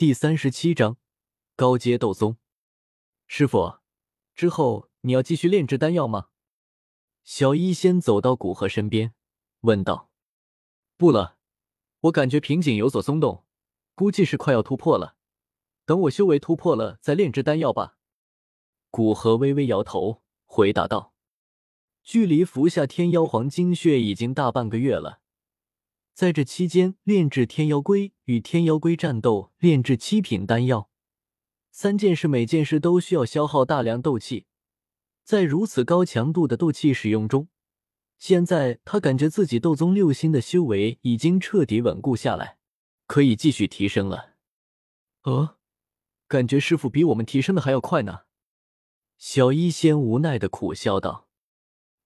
第三十七章高阶斗宗。师傅，之后你要继续炼制丹药吗？小医仙走到古河身边，问道：“不了，我感觉瓶颈有所松动，估计是快要突破了。等我修为突破了，再炼制丹药吧。”古河微微摇头，回答道：“距离服下天妖皇精血已经大半个月了，在这期间炼制天妖龟与天妖龟战斗，炼制七品丹药，三件事每件事都需要消耗大量斗气。”在如此高强度的斗气使用中，现在他感觉自己斗宗六星的修为已经彻底稳固下来，可以继续提升了。呃，感觉师傅比我们提升的还要快呢。小医仙无奈的苦笑道：“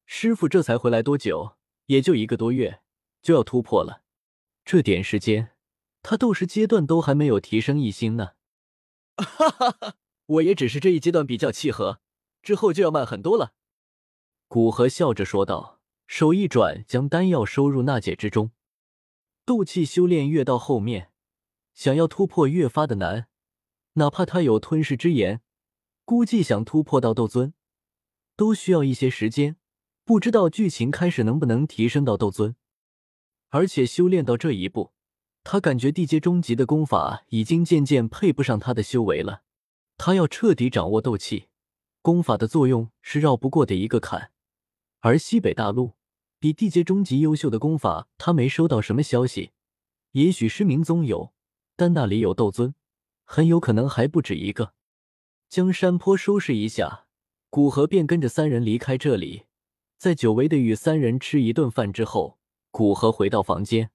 师傅这才回来多久？也就一个多月，就要突破了。这点时间，他斗师阶段都还没有提升一星呢。”哈哈哈，我也只是这一阶段比较契合。之后就要慢很多了，古河笑着说道，手一转，将丹药收入纳戒之中。斗气修炼越到后面，想要突破越发的难，哪怕他有吞噬之炎，估计想突破到斗尊，都需要一些时间。不知道剧情开始能不能提升到斗尊，而且修炼到这一步，他感觉地阶中级的功法已经渐渐配不上他的修为了。他要彻底掌握斗气。功法的作用是绕不过的一个坎，而西北大陆比地阶中级优秀的功法，他没收到什么消息。也许失明宗有，但那里有斗尊，很有可能还不止一个。将山坡收拾一下，古河便跟着三人离开这里。在久违的与三人吃一顿饭之后，古河回到房间，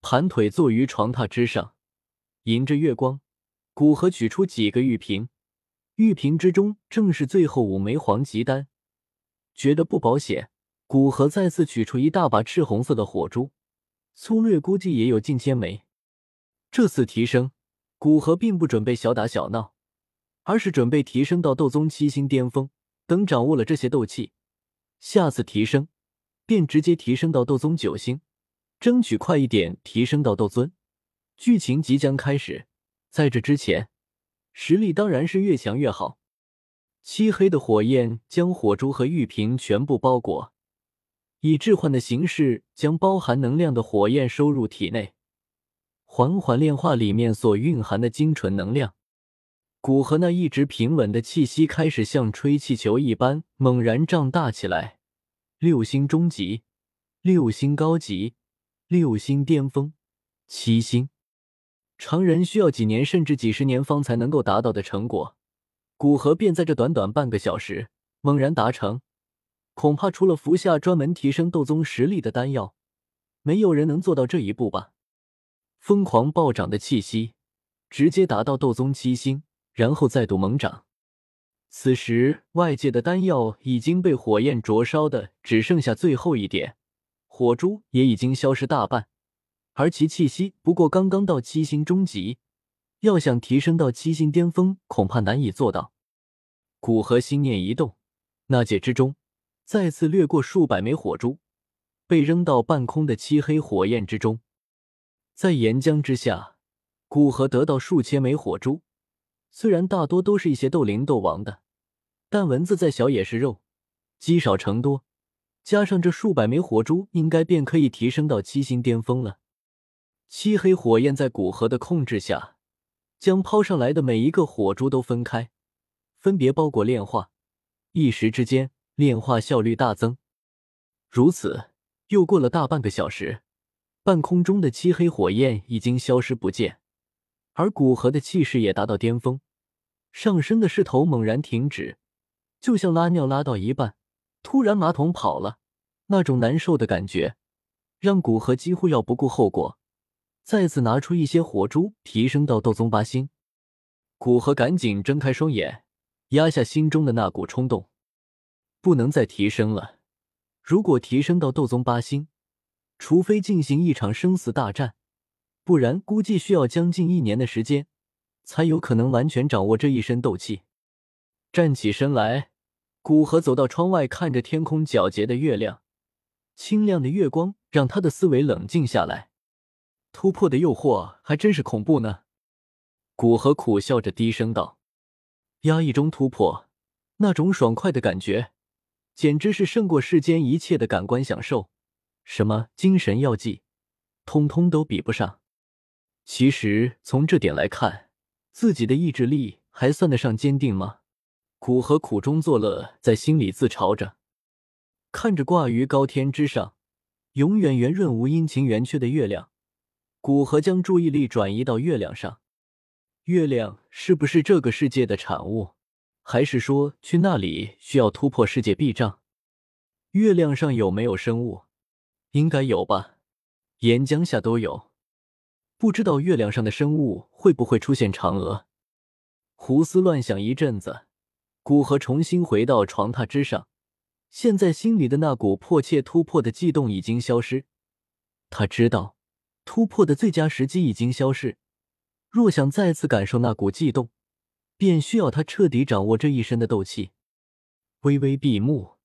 盘腿坐于床榻之上，迎着月光，古河取出几个玉瓶。玉瓶之中正是最后五枚黄级丹，觉得不保险，古河再次取出一大把赤红色的火珠，粗略估计也有近千枚。这次提升，古河并不准备小打小闹，而是准备提升到斗宗七星巅峰。等掌握了这些斗气，下次提升便直接提升到斗宗九星，争取快一点提升到斗尊。剧情即将开始，在这之前。实力当然是越强越好。漆黑的火焰将火珠和玉瓶全部包裹，以置换的形式将包含能量的火焰收入体内，缓缓炼化里面所蕴含的精纯能量。古河那一直平稳的气息开始像吹气球一般猛然胀大起来。六星中级，六星高级，六星巅峰，七星。常人需要几年甚至几十年方才能够达到的成果，古河便在这短短半个小时猛然达成。恐怕除了服下专门提升斗宗实力的丹药，没有人能做到这一步吧。疯狂暴涨的气息，直接达到斗宗七星，然后再度猛涨。此时，外界的丹药已经被火焰灼烧的只剩下最后一点，火珠也已经消失大半。而其气息不过刚刚到七星中级，要想提升到七星巅峰，恐怕难以做到。古河心念一动，那界之中再次掠过数百枚火珠，被扔到半空的漆黑火焰之中。在岩浆之下，古河得到数千枚火珠，虽然大多都是一些斗灵、斗王的，但蚊子再小也是肉，积少成多，加上这数百枚火珠，应该便可以提升到七星巅峰了。漆黑火焰在古河的控制下，将抛上来的每一个火珠都分开，分别包裹炼化。一时之间，炼化效率大增。如此，又过了大半个小时，半空中的漆黑火焰已经消失不见，而古河的气势也达到巅峰，上升的势头猛然停止，就像拉尿拉到一半，突然马桶跑了，那种难受的感觉，让古河几乎要不顾后果。再次拿出一些火珠，提升到斗宗八星。古河赶紧睁开双眼，压下心中的那股冲动，不能再提升了。如果提升到斗宗八星，除非进行一场生死大战，不然估计需要将近一年的时间，才有可能完全掌握这一身斗气。站起身来，古河走到窗外，看着天空皎洁的月亮，清亮的月光让他的思维冷静下来。突破的诱惑还真是恐怖呢。古河苦笑着低声道：“压抑中突破，那种爽快的感觉，简直是胜过世间一切的感官享受，什么精神药剂，通通都比不上。其实从这点来看，自己的意志力还算得上坚定吗？”古河苦中作乐，在心里自嘲着，看着挂于高天之上，永远圆润无阴晴圆缺的月亮，古河将注意力转移到月亮上。月亮是不是这个世界的产物？还是说去那里需要突破世界壁障？月亮上有没有生物？应该有吧，岩浆下都有。不知道月亮上的生物会不会出现嫦娥？胡思乱想一阵子，古河重新回到床榻之上。现在心里的那股迫切突破的悸动已经消失。他知道，突破的最佳时机已经消失。若想再次感受那股悸动，便需要他彻底掌握这一身的斗气。微微闭目，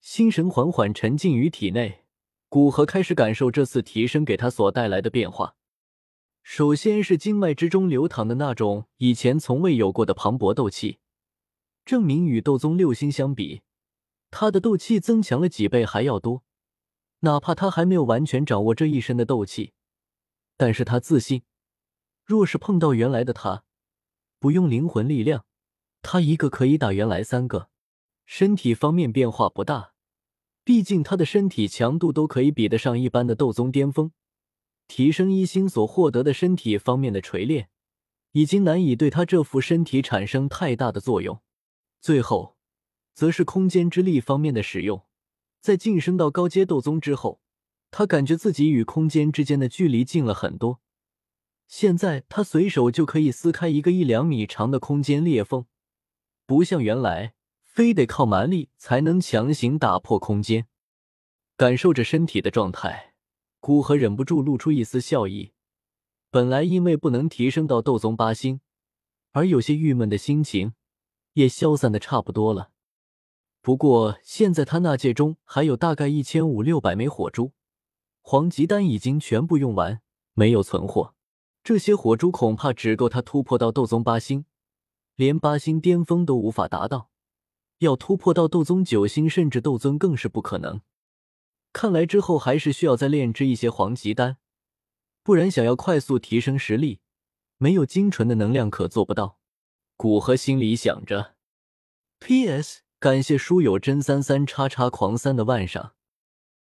心神缓缓沉浸于体内，古河开始感受这次提升给他所带来的变化。首先是经脉之中流淌的那种以前从未有过的磅礴斗气，证明与斗宗六星相比，他的斗气增强了几倍还要多。哪怕他还没有完全掌握这一身的斗气，但是他自信。若是碰到原来的他，不用灵魂力量，他一个可以打原来三个。身体方面变化不大，毕竟他的身体强度都可以比得上一般的斗宗巅峰。提升一星所获得的身体方面的锤炼，已经难以对他这副身体产生太大的作用。最后，则是空间之力方面的使用。在晋升到高阶斗宗之后，他感觉自己与空间之间的距离近了很多。现在他随手就可以撕开一个一两米长的空间裂缝，不像原来非得靠蛮力才能强行打破空间。感受着身体的状态，古河忍不住露出一丝笑意。本来因为不能提升到斗宗八星而有些郁闷的心情，也消散的差不多了。不过现在他那戒中还有大概一千五六百枚火珠，黄级丹已经全部用完，没有存货。这些火珠恐怕只够他突破到斗宗八星，连八星巅峰都无法达到。要突破到斗宗九星甚至斗尊更是不可能。看来之后还是需要再炼制一些黄级丹，不然想要快速提升实力，没有精纯的能量可做不到。古河心里想着。P.S. 感谢书友真三三叉叉狂三的万赏。